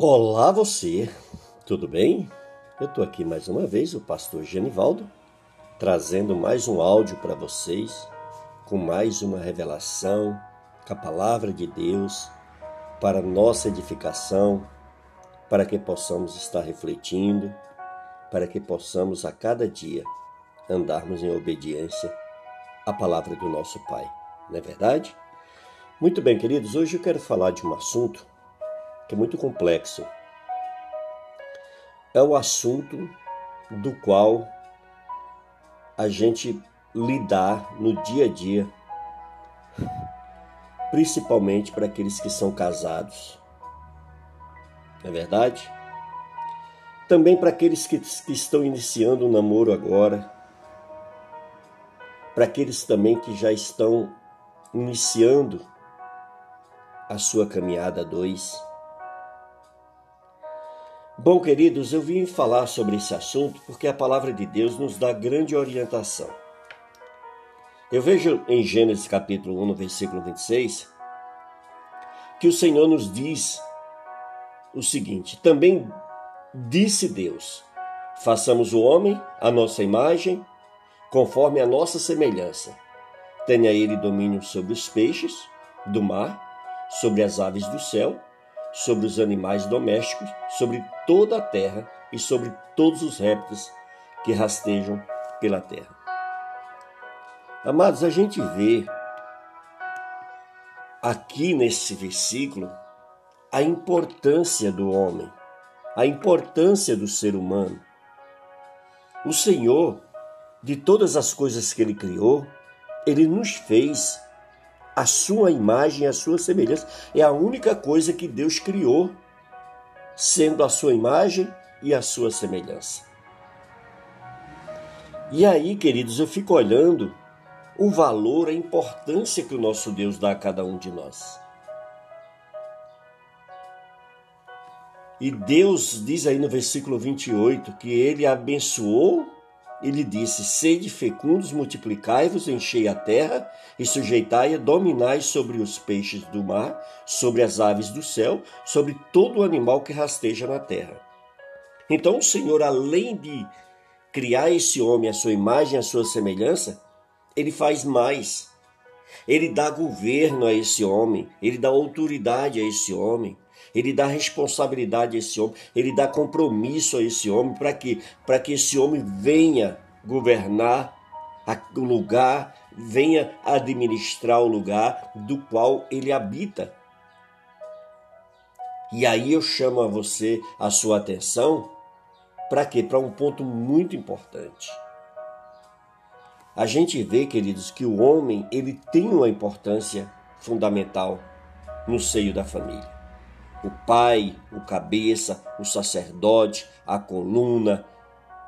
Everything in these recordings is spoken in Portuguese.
Olá você, tudo bem? Eu estou aqui mais uma vez, o pastor Genivaldo, trazendo mais um áudio para vocês, com mais uma revelação, com a palavra de Deus, para nossa edificação, para que possamos estar refletindo, para que possamos a cada dia andarmos em obediência à palavra do nosso Pai, não é verdade? Muito bem, queridos, hoje eu quero falar de um assunto que é muito complexo. É o assunto do qual a gente lidar no dia a dia, principalmente para aqueles que são casados. Não é verdade? Também para aqueles que, que estão iniciando o um namoro agora, para aqueles também que já estão iniciando a sua caminhada a dois. Bom, queridos, eu vim falar sobre esse assunto porque a palavra de Deus nos dá grande orientação. Eu vejo em Gênesis capítulo 1, no versículo 26, que o Senhor nos diz o seguinte: Também disse Deus: Façamos o homem à nossa imagem, conforme a nossa semelhança. Tenha ele domínio sobre os peixes do mar, sobre as aves do céu sobre os animais domésticos, sobre toda a terra e sobre todos os répteis que rastejam pela terra. Amados, a gente vê aqui nesse versículo a importância do homem, a importância do ser humano. O Senhor, de todas as coisas que ele criou, ele nos fez a sua imagem, a sua semelhança. É a única coisa que Deus criou, sendo a sua imagem e a sua semelhança. E aí, queridos, eu fico olhando o valor, a importância que o nosso Deus dá a cada um de nós. E Deus diz aí no versículo 28 que ele abençoou ele disse: Sede fecundos, multiplicai-vos, enchei a terra e sujeitai-a, dominai sobre os peixes do mar, sobre as aves do céu, sobre todo o animal que rasteja na terra. Então o Senhor, além de criar esse homem à sua imagem, à sua semelhança, ele faz mais. Ele dá governo a esse homem, ele dá autoridade a esse homem, ele dá responsabilidade a esse homem, ele dá compromisso a esse homem para que para que esse homem venha governar o lugar, venha administrar o lugar do qual ele habita. E aí eu chamo a você a sua atenção para quê? Para um ponto muito importante. A gente vê, queridos, que o homem ele tem uma importância fundamental no seio da família o pai, o cabeça, o sacerdote, a coluna,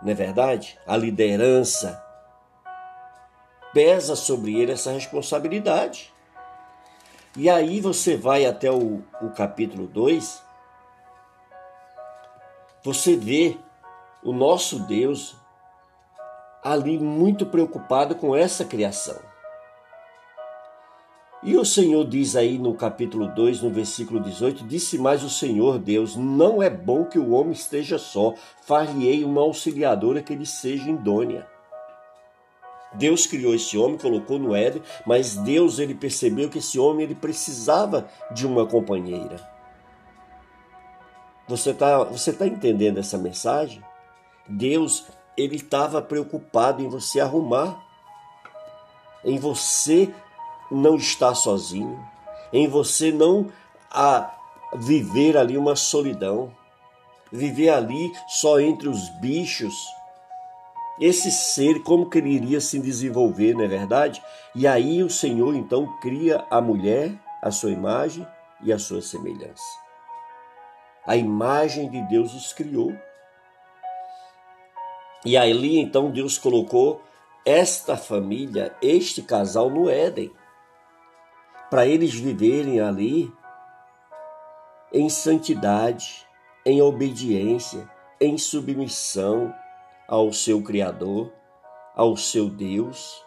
não é verdade? A liderança. Pesa sobre ele essa responsabilidade. E aí você vai até o, o capítulo 2, você vê o nosso Deus ali muito preocupado com essa criação. E o Senhor diz aí no capítulo 2, no versículo 18: Disse mais o Senhor Deus: Não é bom que o homem esteja só, far-lhe-ei uma auxiliadora que lhe seja indônea. Deus criou esse homem, colocou no Éden, mas Deus ele percebeu que esse homem ele precisava de uma companheira. Você está você tá entendendo essa mensagem? Deus ele estava preocupado em você arrumar, em você não estar sozinho, em você não a viver ali uma solidão, viver ali só entre os bichos. Esse ser, como que ele iria se desenvolver, não é verdade? E aí o Senhor então cria a mulher, a sua imagem e a sua semelhança. A imagem de Deus os criou. E ali então Deus colocou esta família, este casal no Éden para eles viverem ali em santidade, em obediência, em submissão ao seu Criador, ao seu Deus.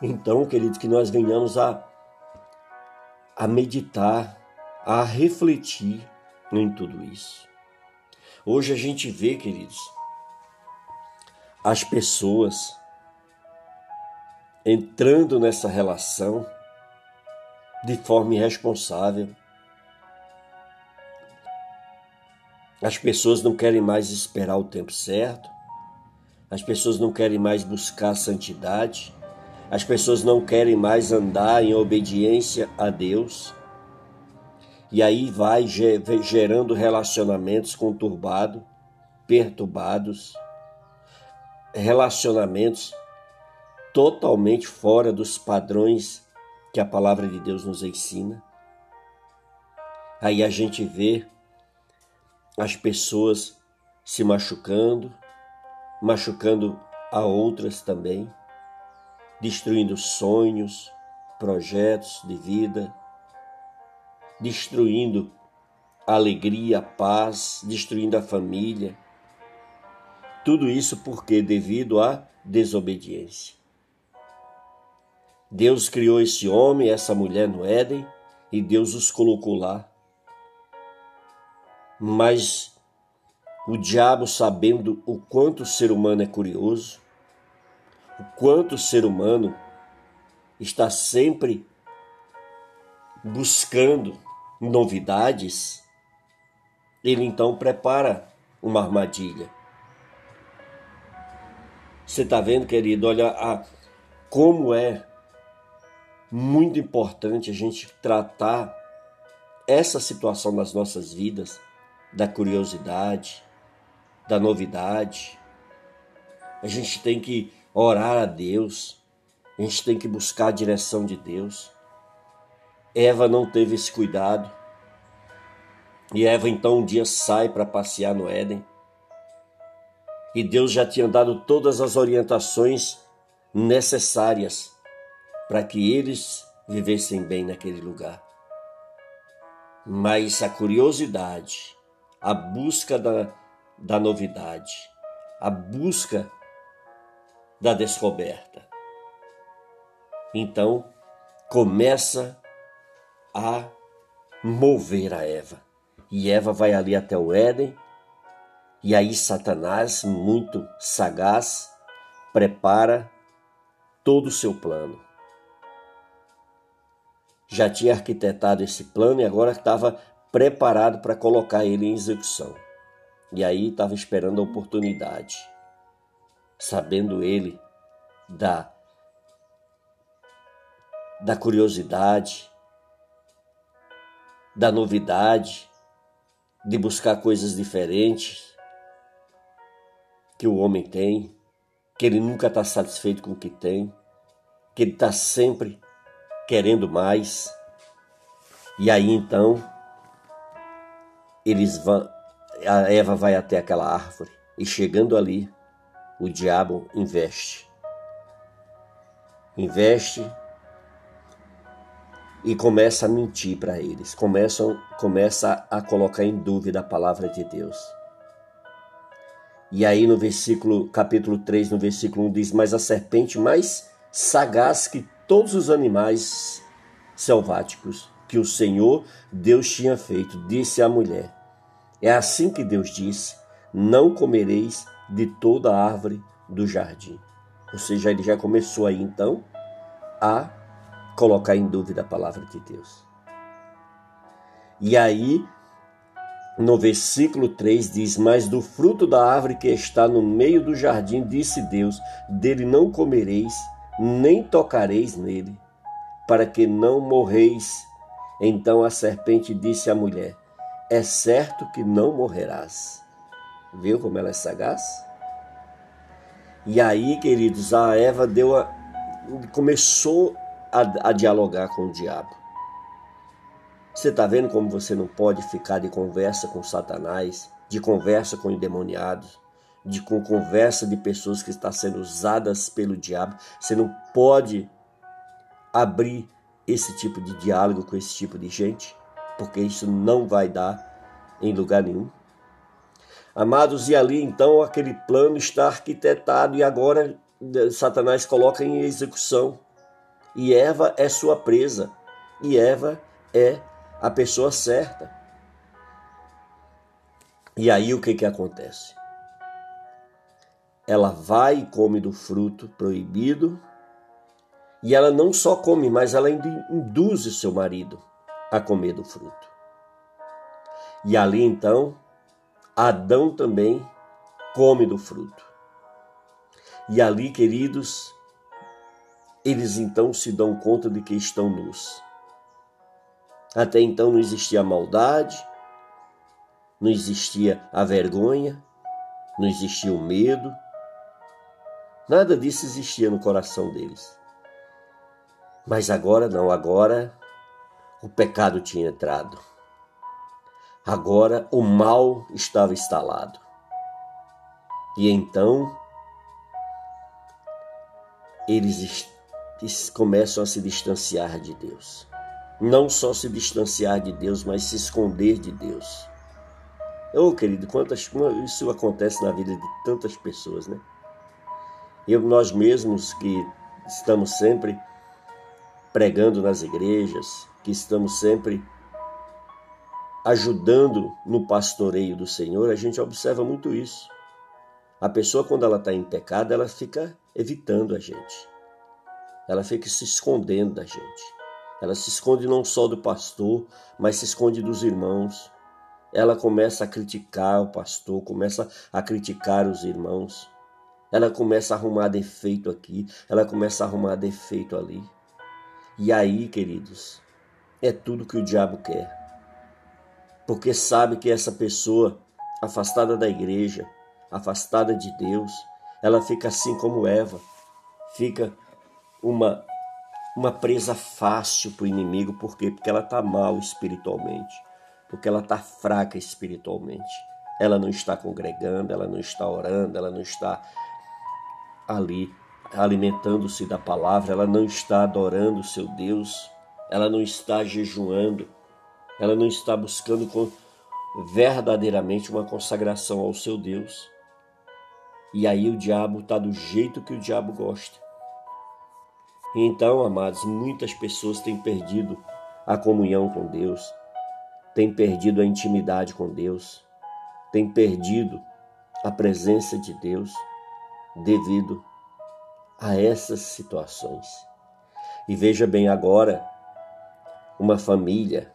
Então, querido, que nós venhamos a, a meditar, a refletir em tudo isso. Hoje a gente vê, queridos, as pessoas entrando nessa relação de forma irresponsável. As pessoas não querem mais esperar o tempo certo, as pessoas não querem mais buscar santidade, as pessoas não querem mais andar em obediência a Deus. E aí vai gerando relacionamentos conturbados, perturbados, relacionamentos totalmente fora dos padrões que a palavra de Deus nos ensina. Aí a gente vê as pessoas se machucando, machucando a outras também, destruindo sonhos, projetos de vida, destruindo a alegria, a paz, destruindo a família. Tudo isso porque devido à desobediência. Deus criou esse homem, essa mulher no Éden, e Deus os colocou lá. Mas o diabo, sabendo o quanto o ser humano é curioso, o quanto o ser humano está sempre buscando novidades, ele então prepara uma armadilha. Você está vendo, querido? Olha a, como é muito importante a gente tratar essa situação das nossas vidas, da curiosidade, da novidade. A gente tem que orar a Deus, a gente tem que buscar a direção de Deus. Eva não teve esse cuidado. E Eva então um dia sai para passear no Éden. E Deus já tinha dado todas as orientações necessárias para que eles vivessem bem naquele lugar. Mas a curiosidade, a busca da, da novidade, a busca da descoberta. Então, começa a mover a Eva. E Eva vai ali até o Éden, e aí Satanás, muito sagaz, prepara todo o seu plano. Já tinha arquitetado esse plano e agora estava preparado para colocar ele em execução. E aí estava esperando a oportunidade, sabendo ele da da curiosidade, da novidade, de buscar coisas diferentes que o homem tem, que ele nunca está satisfeito com o que tem, que ele está sempre querendo mais. E aí então eles vão, a Eva vai até aquela árvore e chegando ali, o diabo investe. Investe e começa a mentir para eles, começam, começa a colocar em dúvida a palavra de Deus. E aí no versículo, capítulo 3, no versículo 1 diz: "Mas a serpente mais sagaz que todos os animais selváticos que o Senhor Deus tinha feito, disse à mulher: É assim que Deus disse: Não comereis de toda a árvore do jardim. Ou seja, ele já começou aí então a colocar em dúvida a palavra de Deus. E aí, no versículo 3 diz: Mas do fruto da árvore que está no meio do jardim, disse Deus: Dele não comereis, nem tocareis nele, para que não morreis. Então a serpente disse à mulher: É certo que não morrerás. Viu como ela é sagaz? E aí, queridos, a Eva deu a, começou a, a dialogar com o diabo. Você está vendo como você não pode ficar de conversa com Satanás, de conversa com endemoniados, de com conversa de pessoas que estão sendo usadas pelo diabo. Você não pode abrir esse tipo de diálogo com esse tipo de gente, porque isso não vai dar em lugar nenhum. Amados, e ali então aquele plano está arquitetado e agora eh, Satanás coloca em execução. E Eva é sua presa. E Eva é a pessoa certa. E aí o que que acontece? Ela vai e come do fruto proibido, e ela não só come, mas ela induz o seu marido a comer do fruto. E ali então, Adão também come do fruto. E ali, queridos, eles então se dão conta de que estão nus. Até então não existia maldade, não existia a vergonha, não existia o medo, nada disso existia no coração deles. Mas agora não, agora o pecado tinha entrado. Agora o mal estava instalado. E então eles começam a se distanciar de Deus. Não só se distanciar de Deus, mas se esconder de Deus. Ô oh, querido, quantas isso acontece na vida de tantas pessoas, né? Eu, nós mesmos que estamos sempre pregando nas igrejas, que estamos sempre ajudando no pastoreio do Senhor, a gente observa muito isso. A pessoa, quando ela está em pecado, ela fica evitando a gente. Ela fica se escondendo da gente. Ela se esconde não só do pastor, mas se esconde dos irmãos. Ela começa a criticar o pastor, começa a criticar os irmãos. Ela começa a arrumar defeito aqui, ela começa a arrumar defeito ali. E aí, queridos, é tudo que o diabo quer. Porque sabe que essa pessoa afastada da igreja, afastada de Deus, ela fica assim como Eva, fica uma uma presa fácil para o inimigo, por quê? Porque ela está mal espiritualmente, porque ela está fraca espiritualmente. Ela não está congregando, ela não está orando, ela não está ali alimentando-se da palavra, ela não está adorando o seu Deus, ela não está jejuando, ela não está buscando verdadeiramente uma consagração ao seu Deus. E aí o diabo está do jeito que o diabo gosta. Então, amados, muitas pessoas têm perdido a comunhão com Deus, têm perdido a intimidade com Deus, têm perdido a presença de Deus devido a essas situações. E veja bem agora, uma família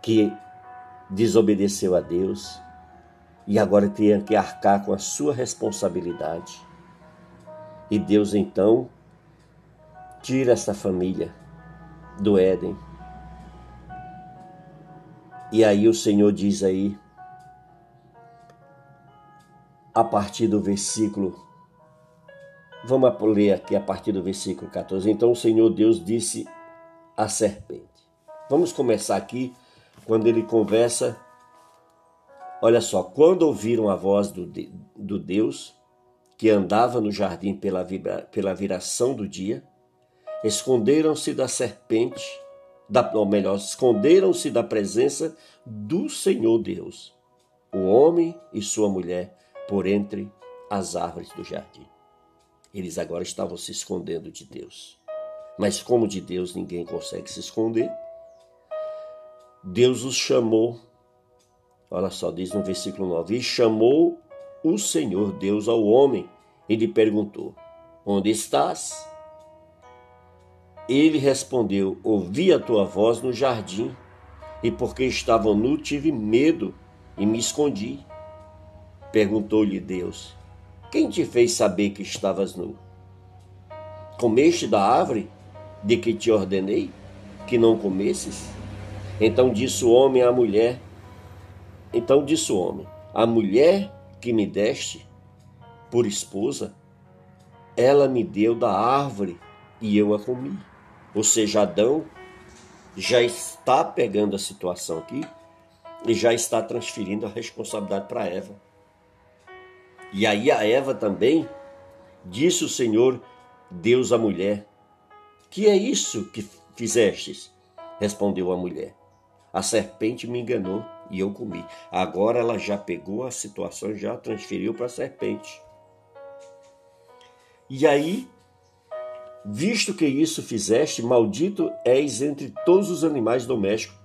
que desobedeceu a Deus e agora tem que arcar com a sua responsabilidade. E Deus então Tira essa família do Éden. E aí o Senhor diz aí, a partir do versículo, vamos ler aqui a partir do versículo 14. Então o Senhor Deus disse à serpente. Vamos começar aqui quando ele conversa. Olha só, quando ouviram a voz do, do Deus que andava no jardim pela, vibra, pela viração do dia, esconderam-se da serpente, da, ou melhor, esconderam-se da presença do Senhor Deus, o homem e sua mulher, por entre as árvores do jardim. Eles agora estavam se escondendo de Deus. Mas como de Deus ninguém consegue se esconder, Deus os chamou. Olha só, diz no versículo 9: E chamou o Senhor Deus ao homem e lhe perguntou: Onde estás? Ele respondeu: Ouvi a tua voz no jardim, e porque estava nu, tive medo e me escondi. Perguntou-lhe Deus: Quem te fez saber que estavas nu? Comeste da árvore de que te ordenei que não comesses? Então disse o homem à mulher: Então disse o homem: A mulher que me deste por esposa, ela me deu da árvore e eu a comi. Ou seja, Adão já está pegando a situação aqui e já está transferindo a responsabilidade para Eva. E aí a Eva também disse o Senhor Deus à mulher: Que é isso que fizestes? Respondeu a mulher: A serpente me enganou e eu comi. Agora ela já pegou a situação já transferiu para a serpente. E aí Visto que isso fizeste, maldito és entre todos os animais domésticos,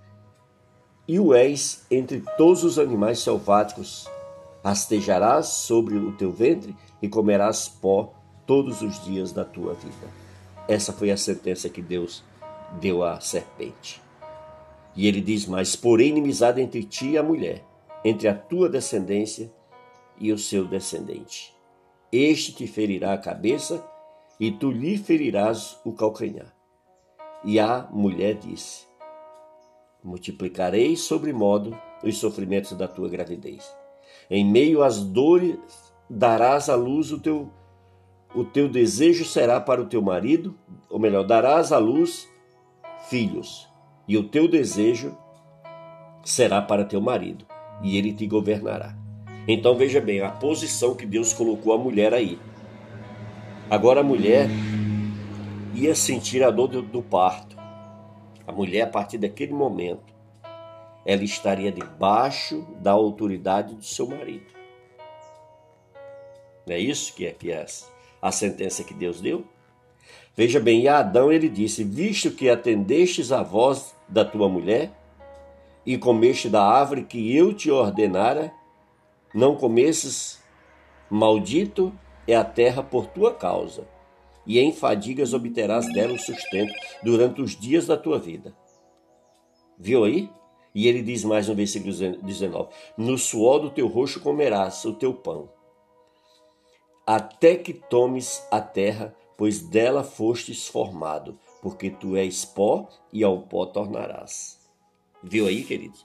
e o és entre todos os animais selváticos. Rastejarás sobre o teu ventre e comerás pó todos os dias da tua vida. Essa foi a sentença que Deus deu à serpente. E ele diz mais: porém, inimizade entre ti e a mulher, entre a tua descendência e o seu descendente. Este te ferirá a cabeça e tu lhe ferirás o calcanhar. E a mulher disse: Multiplicarei sobre modo os sofrimentos da tua gravidez. Em meio às dores darás à luz o teu o teu desejo será para o teu marido, ou melhor, darás à luz filhos, e o teu desejo será para teu marido, e ele te governará. Então veja bem a posição que Deus colocou a mulher aí. Agora a mulher ia sentir a dor do, do parto. A mulher, a partir daquele momento, ela estaria debaixo da autoridade do seu marido. Não é isso que é, que é a sentença que Deus deu? Veja bem, a Adão ele disse: Visto que atendestes a voz da tua mulher e comeste da árvore que eu te ordenara, não comesses, maldito é a terra por tua causa, e em fadigas obterás dela o sustento durante os dias da tua vida. Viu aí? E ele diz mais no versículo 19: No suor do teu rosto comerás o teu pão, até que tomes a terra, pois dela fostes formado, porque tu és pó e ao pó tornarás. Viu aí, querido?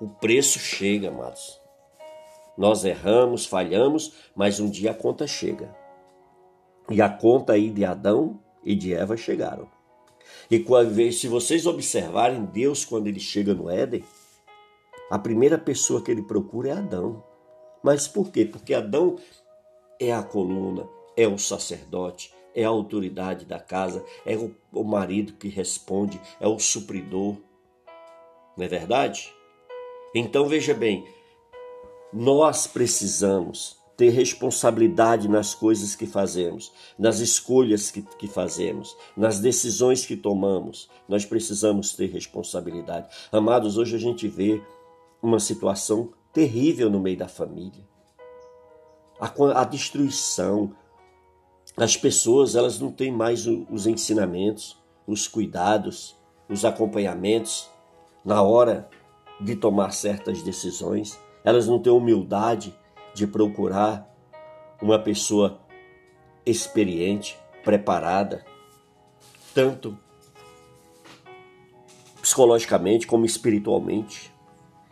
O preço chega, amados. Nós erramos, falhamos, mas um dia a conta chega. E a conta aí de Adão e de Eva chegaram. E se vocês observarem Deus quando ele chega no Éden, a primeira pessoa que ele procura é Adão. Mas por quê? Porque Adão é a coluna, é o sacerdote, é a autoridade da casa, é o, marido que responde, é o supridor. Não é verdade? Então veja bem, nós precisamos ter responsabilidade nas coisas que fazemos, nas escolhas que, que, fazemos, nas decisões que tomamos. Nós precisamos ter responsabilidade. Amados, hoje a gente vê uma situação terrível no meio da família. A, a destruição. As pessoas elas não têm mais os ensinamentos, os cuidados, os acompanhamentos na hora de tomar certas decisões elas não têm humildade de procurar uma pessoa experiente, preparada, tanto psicologicamente como espiritualmente.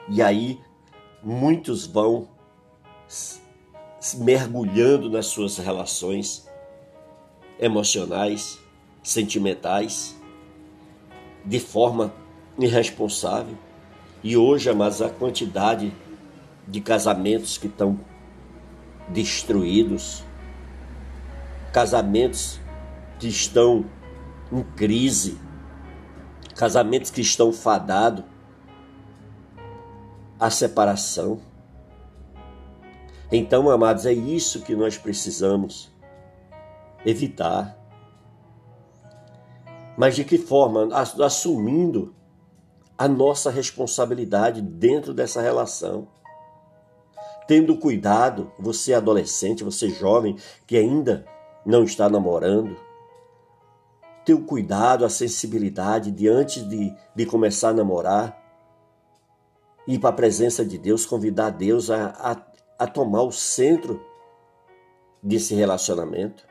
E aí muitos vão mergulhando nas suas relações emocionais, sentimentais, de forma irresponsável. E hoje, mas a quantidade de casamentos que estão destruídos, casamentos que estão em crise, casamentos que estão fadados à separação. Então, amados, é isso que nós precisamos evitar. Mas de que forma? Assumindo a nossa responsabilidade dentro dessa relação tendo cuidado, você adolescente, você jovem que ainda não está namorando, ter o cuidado, a sensibilidade de antes de, de começar a namorar, ir para a presença de Deus, convidar Deus a, a, a tomar o centro desse relacionamento.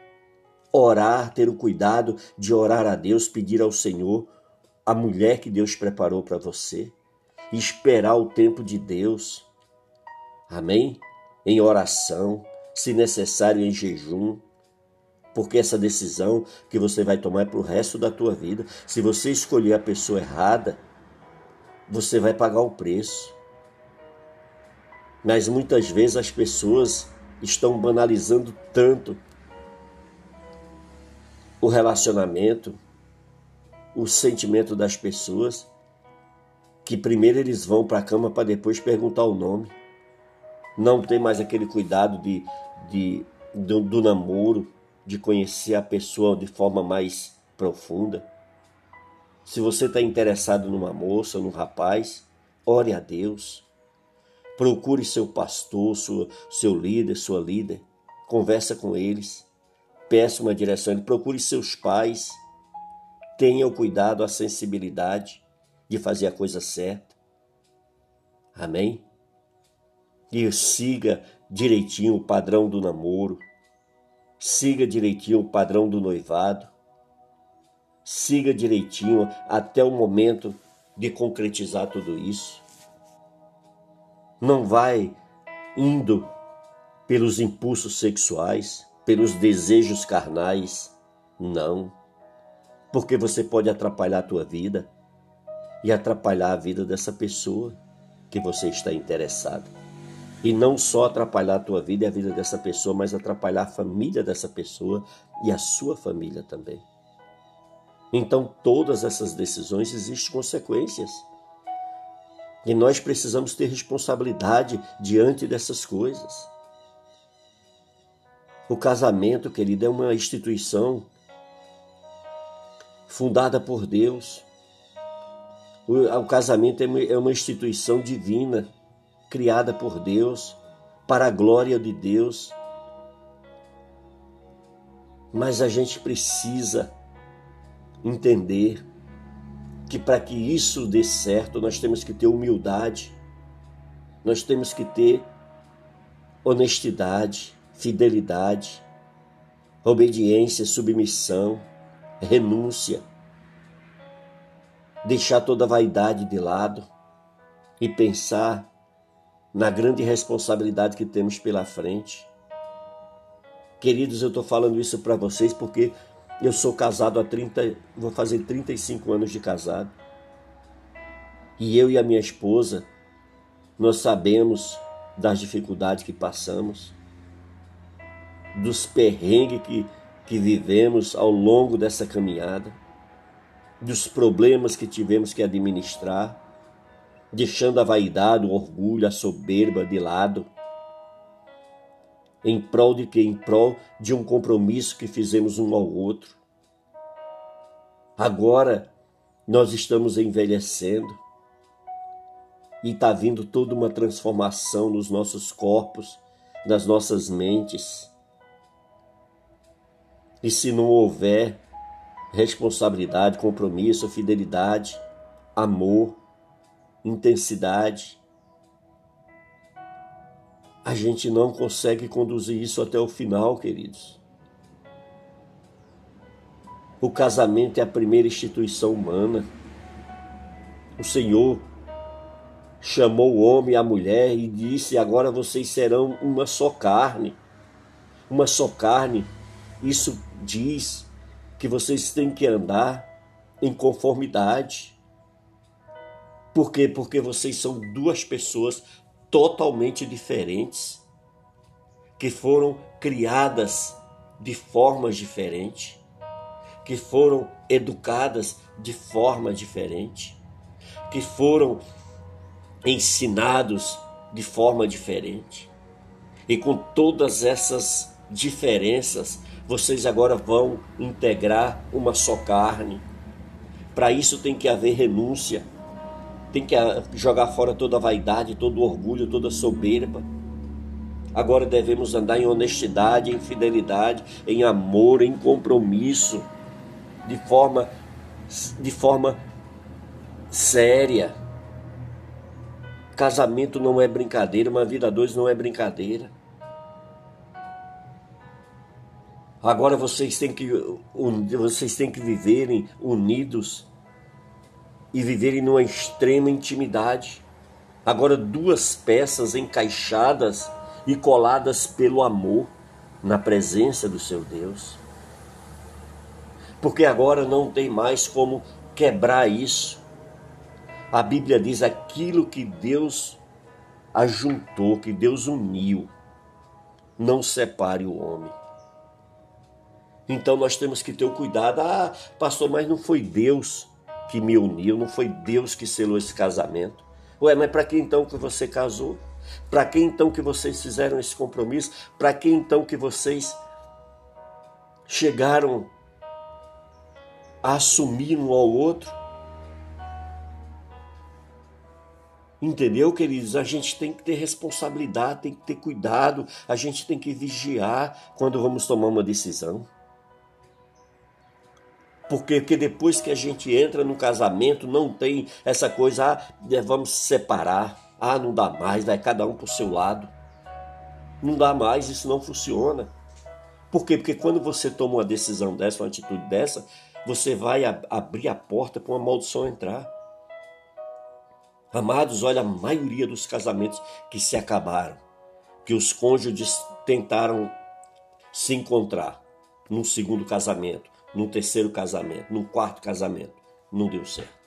Orar, ter o cuidado de orar a Deus, pedir ao Senhor a mulher que Deus preparou para você, esperar o tempo de Deus Amém? Em oração, se necessário em jejum, porque essa decisão que você vai tomar é para o resto da tua vida. Se você escolher a pessoa errada, você vai pagar o preço. Mas muitas vezes as pessoas estão banalizando tanto o relacionamento, o sentimento das pessoas, que primeiro eles vão para a cama para depois perguntar o nome não tem mais aquele cuidado de, de do, do namoro, de conhecer a pessoa de forma mais profunda. Se você está interessado numa moça, num rapaz, ore a Deus. Procure seu pastor, sua, seu líder, sua líder. Conversa com eles. Peça uma direção. Procure seus pais. Tenha o cuidado, a sensibilidade de fazer a coisa certa. Amém? E siga direitinho o padrão do namoro. Siga direitinho o padrão do noivado. Siga direitinho até o momento de concretizar tudo isso. Não vai indo pelos impulsos sexuais, pelos desejos carnais. Não. Porque você pode atrapalhar a tua vida e atrapalhar a vida dessa pessoa que você está interessado. E não só atrapalhar a tua vida e a vida dessa pessoa, mas atrapalhar a família dessa pessoa e a sua família também. Então, todas essas decisões existem consequências. E nós precisamos ter responsabilidade diante dessas coisas. O casamento, querido, é uma instituição fundada por Deus. O, casamento é, é uma instituição divina, criada por Deus, para a glória de Deus. Mas a gente precisa entender que para que isso dê certo, nós temos que ter humildade, nós temos que ter honestidade, fidelidade, obediência, submissão, renúncia. Deixar toda vaidade de lado e pensar na grande responsabilidade que temos pela frente. Queridos, eu estou falando isso para vocês porque eu sou casado há 30, vou fazer 35 anos de casado. E eu e a minha esposa, nós sabemos das dificuldades que passamos, dos perrengues que, que vivemos ao longo dessa caminhada, dos problemas que tivemos que administrar, deixando a vaidade, o orgulho, a soberba de lado em prol de quê? Em prol de um compromisso que fizemos um ao outro. Agora nós estamos envelhecendo e está vindo toda uma transformação nos nossos corpos, nas nossas mentes. E se não houver responsabilidade, compromisso, fidelidade, amor, intensidade, a gente não consegue conduzir isso até o final, queridos. O casamento é a primeira instituição humana. O Senhor chamou o homem e a mulher e disse: Agora vocês serão uma só carne. Uma só carne. Isso diz que vocês têm que andar em conformidade. Por quê? Porque vocês são duas pessoas totalmente diferentes, que foram criadas de formas diferentes, que foram educadas de forma diferente, que foram ensinados de forma diferente. E com todas essas diferenças, vocês agora vão integrar uma só carne. Para isso tem que haver renúncia tem que ah, jogar fora toda a vaidade, todo o orgulho, toda a soberba. Agora devemos andar em honestidade, em fidelidade, em amor, em compromisso, de forma, de forma séria. Casamento não é brincadeira, uma vida a dois não é brincadeira. Agora vocês têm que, vocês têm que viverem unidos e viverem numa extrema intimidade. Agora, duas peças encaixadas e coladas pelo amor na presença do seu Deus. Porque agora não tem mais como quebrar isso. A Bíblia diz aquilo que Deus ajuntou, que Deus uniu, não separe o homem. Então nós temos que ter o cuidado. Ah, pastor, mas não foi Deus que me uniu, não foi Deus que selou esse casamento. Ué, mas para que então que você casou? Para que então que vocês fizeram esse compromisso? Para que então que vocês chegaram a assumir um ao outro. Entendeu, queridos? A gente tem que ter responsabilidade, tem que ter cuidado, a gente tem que vigiar quando vamos tomar uma decisão. Porque, porque depois que a gente entra no casamento, não tem essa coisa, ah, vamos se separar, ah, não dá mais, vai cada um para o seu lado. Não dá mais, isso não funciona. Por quê? Porque quando você toma uma decisão dessa, uma atitude dessa, você vai ab abrir a porta para uma maldição entrar. Amados, olha a maioria dos casamentos que se acabaram, que os cônjuges tentaram se encontrar num segundo casamento, num terceiro casamento, num quarto casamento, não deu certo.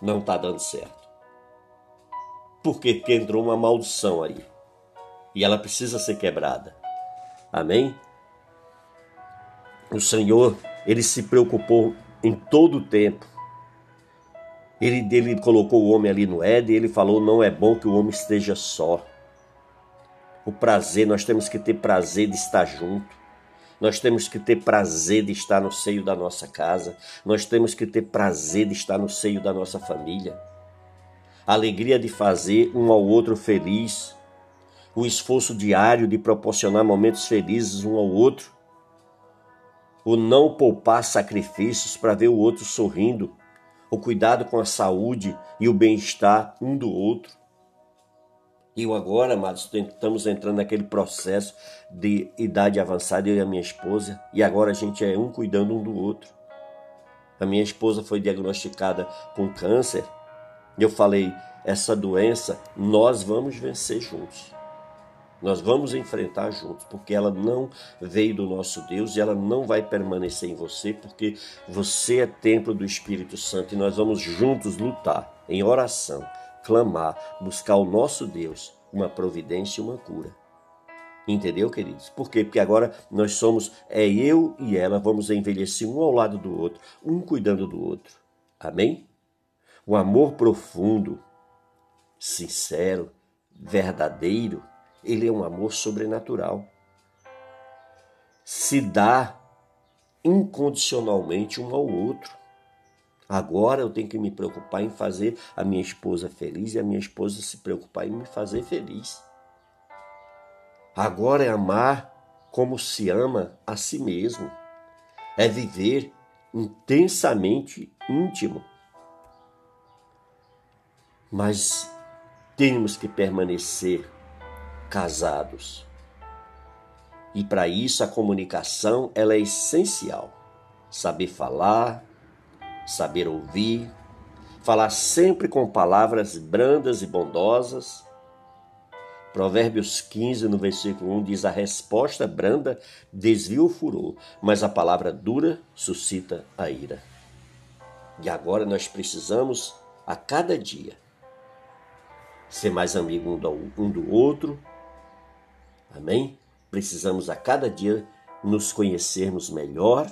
Não está dando certo. Por quê? Porque entrou uma maldição aí. E ela precisa ser quebrada. Amém? O Senhor, ele se preocupou em todo o tempo. Ele, ele colocou o homem ali no Éden e ele falou: não é bom que o homem esteja só. O prazer, nós temos que ter prazer de estar junto. Nós temos que ter prazer de estar no seio da nossa casa. Nós temos que ter prazer de estar no seio da nossa família. A alegria de fazer um ao outro feliz. O esforço diário de proporcionar momentos felizes um ao outro o não poupar sacrifícios para ver o outro sorrindo, o cuidado com a saúde e o bem-estar um do outro. E agora, amados, estamos entrando naquele processo de idade avançada, eu e a minha esposa, e agora a gente é um cuidando um do outro. A minha esposa foi diagnosticada com câncer, e eu falei: essa doença nós vamos vencer juntos. Nós vamos enfrentar juntos, porque ela não veio do nosso Deus e ela não vai permanecer em você, porque você é templo do Espírito Santo e nós vamos juntos lutar em oração, clamar, buscar o nosso Deus, uma providência e uma cura. Entendeu, queridos? Por quê? Porque agora nós somos, é eu e ela, vamos envelhecer um ao lado do outro, um cuidando do outro. Amém? O amor profundo, sincero, verdadeiro, ele é um amor sobrenatural. Se dá incondicionalmente um ao outro. Agora eu tenho que me preocupar em fazer a minha esposa feliz e a minha esposa se preocupar em me fazer feliz. Agora é amar como se ama a si mesmo. É viver intensamente íntimo. Mas temos que permanecer casados. E para isso a comunicação ela é essencial. Saber falar, saber ouvir, falar sempre com palavras brandas e bondosas. Provérbios 15, no versículo 1, diz: A resposta branda desvia o furor, mas a palavra dura suscita a ira. E agora nós precisamos, a cada dia, ser mais amigo um do, um do outro, Amém? Precisamos a cada dia nos conhecermos melhor.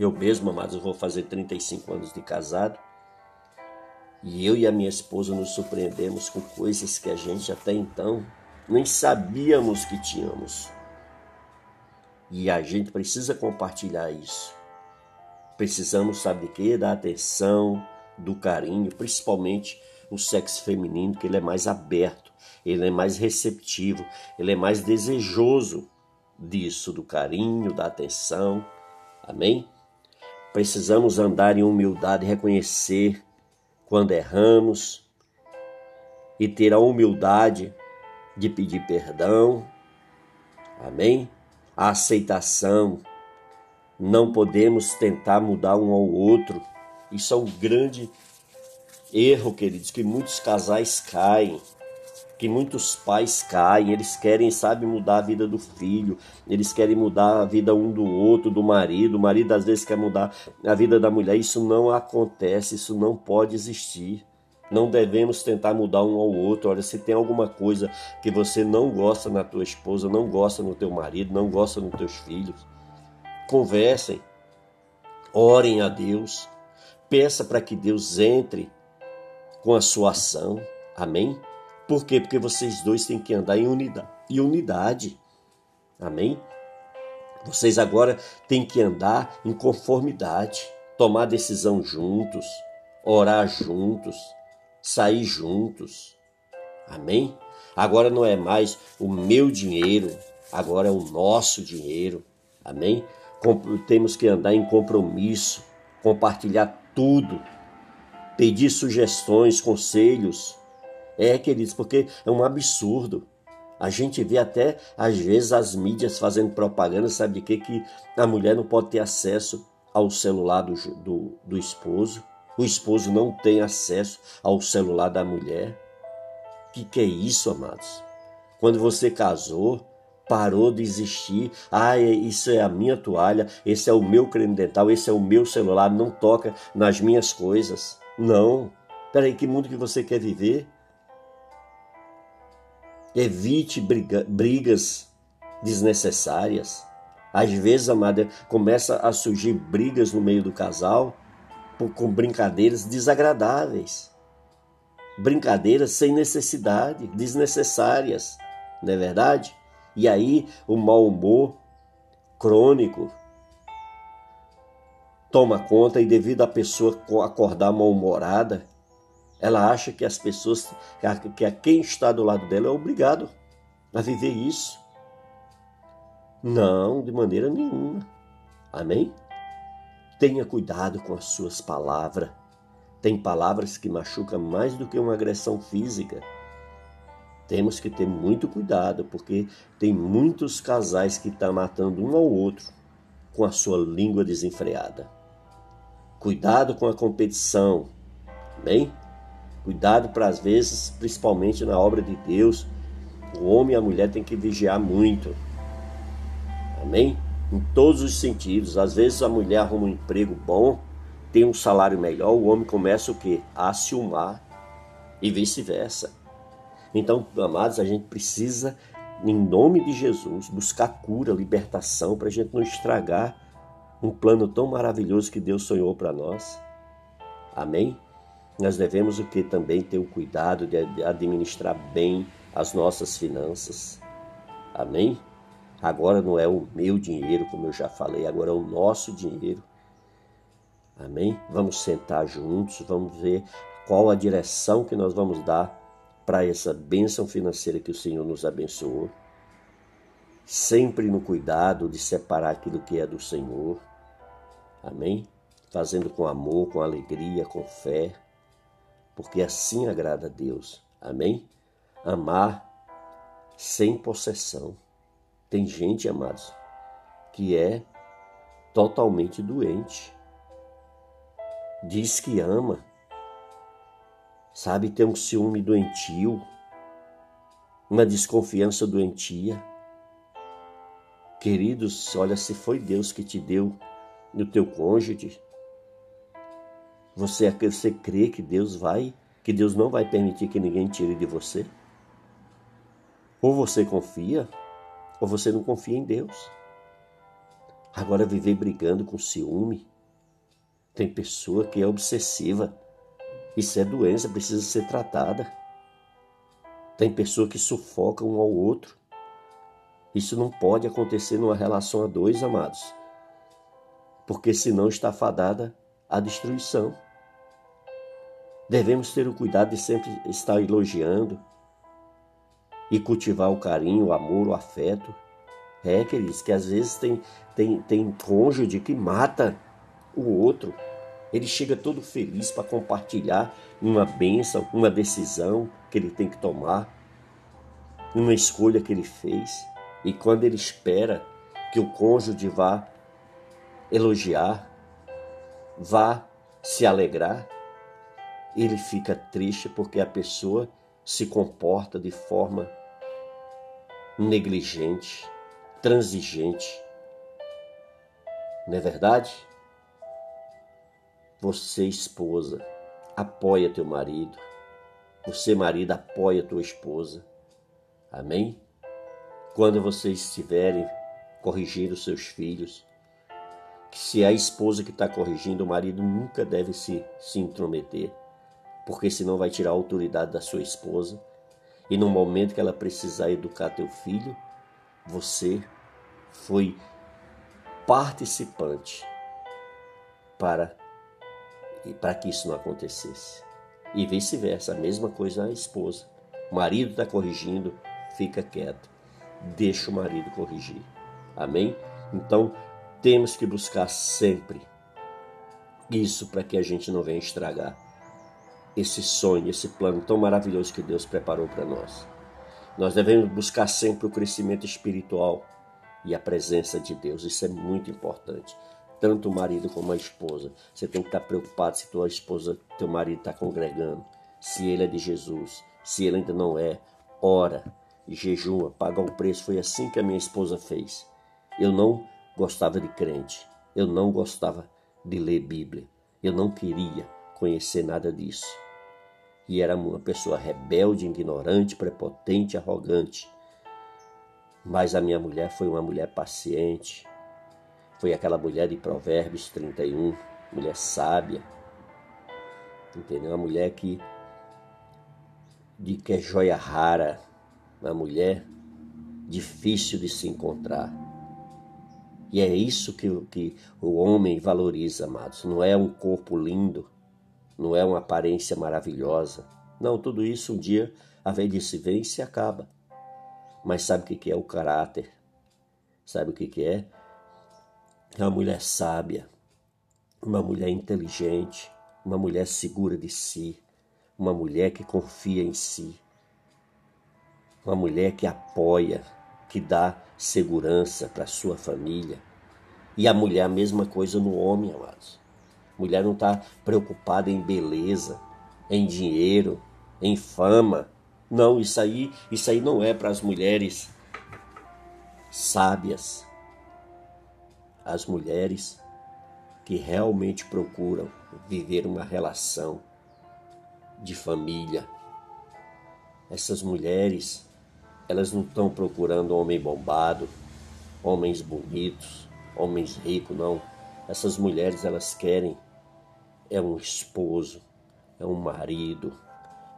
Eu mesmo, amados, vou fazer 35 anos de casado. E eu e a minha esposa nos surpreendemos com coisas que a gente até então nem sabíamos que tínhamos. E a gente precisa compartilhar isso. Precisamos, sabe de quê? Da atenção, do carinho, principalmente o sexo feminino, que ele é mais aberto, ele é mais receptivo, ele é mais desejoso disso, do carinho, da atenção. Amém? Precisamos andar em humildade, reconhecer quando erramos e ter a humildade de pedir perdão. Amém? A aceitação. Não podemos tentar mudar um ao outro. Isso é um grande erro, queridos, que muitos casais caem, que muitos pais caem, eles querem, sabe, mudar a vida do filho, eles querem mudar a vida um do outro, do marido, o marido às vezes quer mudar a vida da mulher, isso não acontece, isso não pode existir. Não devemos tentar mudar um ao outro. Olha, se tem alguma coisa que você não gosta na tua esposa, não gosta no teu marido, não gosta nos teus filhos, conversem, orem a Deus, peça para que Deus entre com a sua ação. Amém? Por quê? Porque vocês dois têm que andar em unidade. Em unidade. Amém? Vocês agora têm que andar em conformidade, tomar decisão juntos, orar juntos, sair juntos. Amém? Agora não é mais o meu dinheiro, agora é o nosso dinheiro. Amém? Temos que andar em compromisso, compartilhar tudo, pedir sugestões, conselhos. É, queridos, porque é um absurdo. A gente vê até, às vezes, as mídias fazendo propaganda, sabe de quê? Que a mulher não pode ter acesso ao celular do, do, do esposo. O esposo não tem acesso ao celular da mulher. O que, que é isso, amados? Quando você casou, parou de existir. Ah, isso é a minha toalha, esse é o meu creme dental, esse é o meu celular, não toca nas minhas coisas. Não. Peraí, que mundo que você quer viver? Evite briga, brigas desnecessárias. Às vezes, amada, começa a surgir brigas no meio do casal com brincadeiras desagradáveis. Brincadeiras sem necessidade, desnecessárias, não é verdade? E aí o mau humor crônico toma conta e devido à pessoa acordar mal-humorada, ela acha que as pessoas, que a quem está do lado dela é obrigado a viver isso. Não, de maneira nenhuma. Amém? Tenha cuidado com as suas palavras. Tem palavras que machucam mais do que uma agressão física. Temos que ter muito cuidado, porque tem muitos casais que estão tá matando um ao outro com a sua língua desenfreada. Cuidado com a competição. Amém? Cuidado para as vezes, principalmente na obra de Deus, o homem e a mulher têm que vigiar muito. Amém? Em todos os sentidos. Às vezes a mulher arruma um emprego bom, tem um salário melhor, o homem começa o quê? A ciumar e vice-versa. Então, amados, a gente precisa, em nome de Jesus, buscar cura, libertação, para a gente não estragar um plano tão maravilhoso que Deus sonhou para nós. Amém? Nós devemos o que também ter o cuidado de administrar bem as nossas finanças. Amém? Agora não é o meu dinheiro, como eu já falei, agora é o nosso dinheiro. Amém? Vamos sentar juntos, vamos ver qual a direção que nós vamos dar para essa bênção financeira que o Senhor nos abençoou. Sempre no cuidado de separar aquilo que é do Senhor. Amém? Fazendo com amor, com alegria, com fé porque assim agrada a Deus. Amém? Amar sem possessão. Tem gente, amados, que é totalmente doente. Diz que ama, sabe, tem um ciúme doentio, uma desconfiança doentia. Queridos, olha, se foi Deus que te deu no teu cônjuge, você, você crê que Deus vai, que Deus não vai permitir que ninguém tire de você? Ou você confia, ou você não confia em Deus. Agora viver brigando com ciúme. Tem pessoa que é obsessiva. Isso é doença, precisa ser tratada. Tem pessoa que sufoca um ao outro. Isso não pode acontecer numa relação a dois, amados. Porque senão está fadada à destruição. Devemos ter o cuidado de sempre estar elogiando e cultivar o carinho, o amor, o afeto. É, queridos, que às vezes tem, tem, tem cônjuge que mata o outro. Ele chega todo feliz para compartilhar uma bênção, uma decisão que ele tem que tomar, uma escolha que ele fez. E quando ele espera que o cônjuge vá elogiar, vá se alegrar, ele fica triste porque a pessoa se comporta de forma negligente, transigente. Não é verdade? Você, esposa, apoia teu marido. Você, marido, apoia tua esposa. Amém? Quando vocês estiverem corrigindo seus filhos, que se é a esposa que está corrigindo, o marido nunca deve se, se intrometer, porque senão vai tirar a autoridade da sua esposa. E no momento que ela precisar educar teu filho, você foi participante para, para que isso não acontecesse. E vice-versa, a mesma coisa a esposa. O marido está corrigindo, fica quieto. Deixa o marido corrigir. Amém? Então, temos que buscar sempre isso para que a gente não venha estragar esse sonho, esse plano tão maravilhoso que Deus preparou para nós. Nós devemos buscar sempre o crescimento espiritual e a presença de Deus. Isso é muito importante. Tanto o marido como a esposa. Você tem que estar preocupado se tua esposa, teu marido está congregando, se ele é de Jesus, se ele ainda não é. Ora, jejua, paga o preço. Foi assim que a minha esposa fez. Eu não gostava de crente. Eu não gostava de ler Bíblia. Eu não queria conhecer nada disso. E era uma pessoa rebelde, ignorante, prepotente, arrogante. Mas a minha mulher foi uma mulher paciente. Foi aquela mulher de Provérbios 31, mulher sábia. Entendeu? Uma mulher que de que é joia rara, uma mulher difícil de se encontrar. E é isso que, que o homem valoriza, amados. Não é um corpo lindo, não é uma aparência maravilhosa. Não, tudo isso um dia a velhice vem e se acaba. Mas sabe o que é o caráter? Sabe o que é? É uma mulher sábia, uma mulher inteligente, uma mulher segura de si, uma mulher que confia em si, uma mulher que apoia, que dá segurança para sua família. E a mulher a mesma coisa no homem, amados. Mulher não está preocupada em beleza, em dinheiro, em fama. Não, isso aí, isso aí não é para as mulheres sábias. As mulheres que realmente procuram viver uma relação de família. Essas mulheres elas não estão procurando homem bombado, homens bonitos, homens ricos, não. Essas mulheres elas querem é um esposo, é um marido,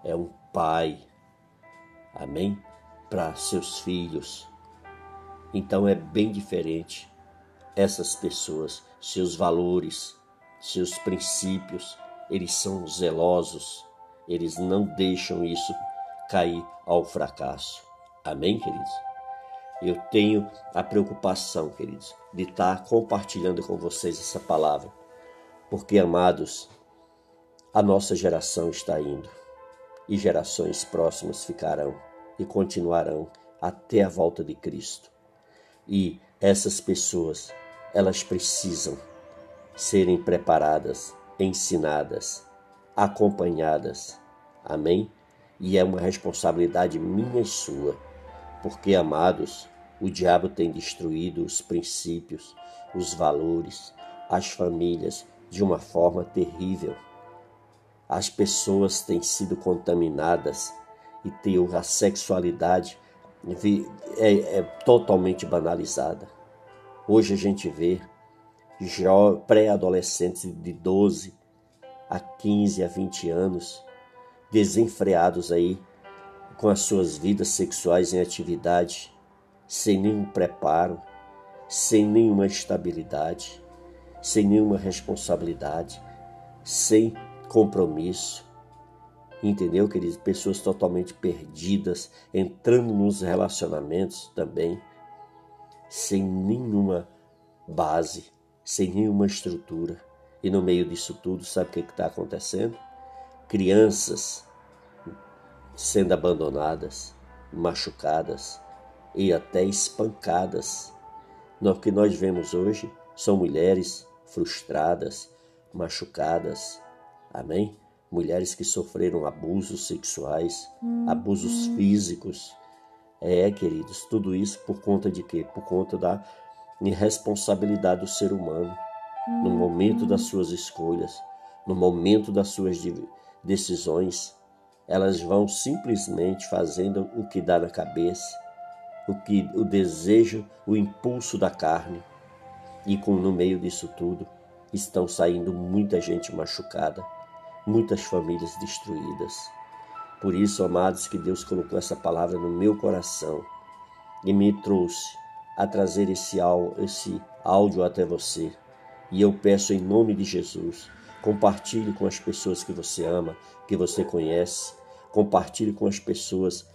é um pai. Amém? Para seus filhos. Então é bem diferente essas pessoas, seus valores, seus princípios, eles são zelosos, eles não deixam isso cair ao fracasso. Amém, queridos? Eu tenho a preocupação, queridos, de estar compartilhando com vocês essa palavra, porque, amados, a nossa geração está indo e gerações próximas ficarão e continuarão até a volta de Cristo. E essas pessoas, elas precisam serem preparadas, ensinadas, acompanhadas. Amém? E é uma responsabilidade minha e sua porque, amados, o diabo tem destruído os princípios, os valores, as famílias de uma forma terrível. As pessoas têm sido contaminadas e a sexualidade é, é totalmente banalizada. Hoje a gente vê pré-adolescentes de 12 a 15 a 20 anos desenfreados aí com as suas vidas sexuais em atividade, sem nenhum preparo, sem nenhuma estabilidade, sem nenhuma responsabilidade, sem compromisso. Entendeu, queridos? Pessoas totalmente perdidas, entrando nos relacionamentos também, sem nenhuma base, sem nenhuma estrutura. E no meio disso tudo, sabe o que está acontecendo? Crianças sendo abandonadas, machucadas e até espancadas. O que nós vemos hoje são mulheres frustradas, machucadas. Amém? Mulheres que sofreram abusos sexuais, uhum. abusos físicos. É, queridos, tudo isso por conta de quê? Por conta da irresponsabilidade do ser humano no uhum. momento das suas escolhas, no momento das suas decisões elas vão simplesmente fazendo o que dá na cabeça, o que o desejo, o impulso da carne. E com no meio disso tudo estão saindo muita gente machucada, muitas famílias destruídas. Por isso, amados, que Deus colocou essa palavra no meu coração e me trouxe a trazer esse, esse áudio até você. E eu peço em nome de Jesus, compartilhe com as pessoas que você ama, que você conhece, compartilhe com as pessoas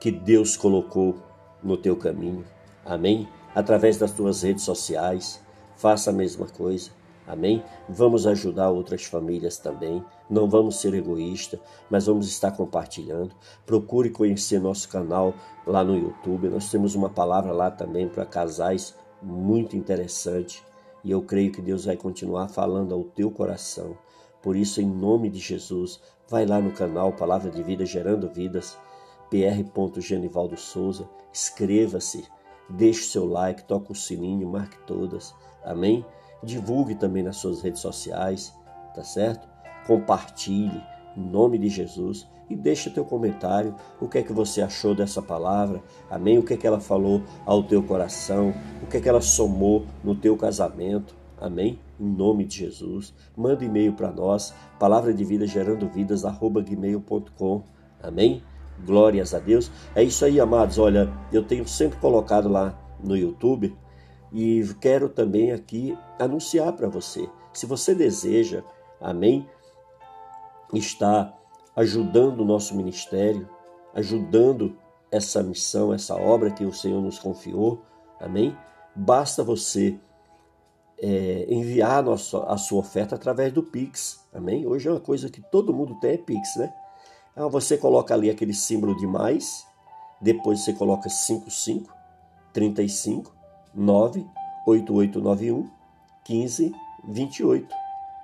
que Deus colocou no teu caminho. Amém? Através das tuas redes sociais, faça a mesma coisa. Amém? Vamos ajudar outras famílias também. Não vamos ser egoístas, mas vamos estar compartilhando. Procure conhecer nosso canal lá no YouTube. Nós temos uma palavra lá também para casais muito interessante. E eu creio que Deus vai continuar falando ao teu coração. Por isso, em nome de Jesus, vai lá no canal Palavra de Vida Gerando Vidas, pr. Genivaldo Souza, inscreva-se, deixe seu like, toque o sininho, marque todas. Amém? divulgue também nas suas redes sociais, tá certo? Compartilhe em nome de Jesus e deixe teu comentário, o que é que você achou dessa palavra, amém? O que é que ela falou ao teu coração, o que é que ela somou no teu casamento, amém? Em nome de Jesus, manda e-mail para nós, palavra de vida gerando amém? Glórias a Deus. É isso aí, amados. Olha, eu tenho sempre colocado lá no YouTube e quero também aqui anunciar para você. Se você deseja, amém, está ajudando o nosso ministério, ajudando essa missão, essa obra que o Senhor nos confiou, amém? Basta você é, enviar a, nossa, a sua oferta através do Pix, amém? Hoje é uma coisa que todo mundo tem, é Pix, né? Então você coloca ali aquele símbolo de mais, depois você coloca 55, 35, 98891 1528.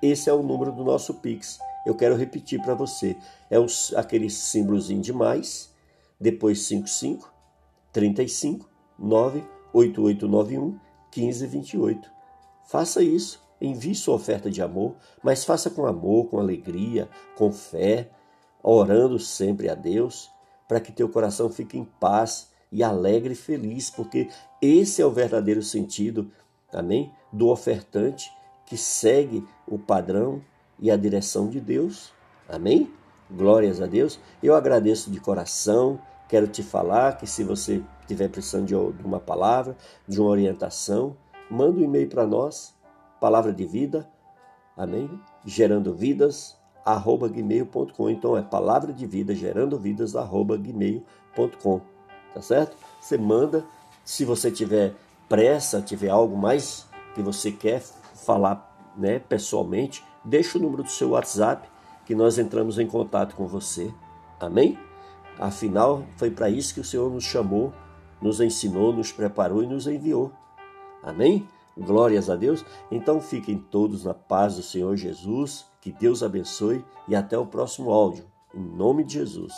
Esse é o número do nosso Pix. Eu quero repetir para você. É os, aquele símbolozinho de mais, depois 55 35 98891 1528. Faça isso. Envie sua oferta de amor, mas faça com amor, com alegria, com fé, orando sempre a Deus, para que teu coração fique em paz e alegre e feliz, porque esse é o verdadeiro sentido, amém? Do ofertante que segue o padrão e a direção de Deus, amém? Glórias a Deus. Eu agradeço de coração. Quero te falar que se você estiver precisando de uma palavra, de uma orientação, manda um e-mail para nós, palavra de vida, amém? Gerando vidas, arroba gmail.com. Então é palavra de vida, gerando vidas, arroba gmail.com tá certo? Você manda, se você tiver pressa, tiver algo mais que você quer falar, né, pessoalmente, deixa o número do seu WhatsApp que nós entramos em contato com você. Amém? Afinal, foi para isso que o Senhor nos chamou, nos ensinou, nos preparou e nos enviou. Amém? Glórias a Deus. Então fiquem todos na paz do Senhor Jesus. Que Deus abençoe e até o próximo áudio. Em nome de Jesus.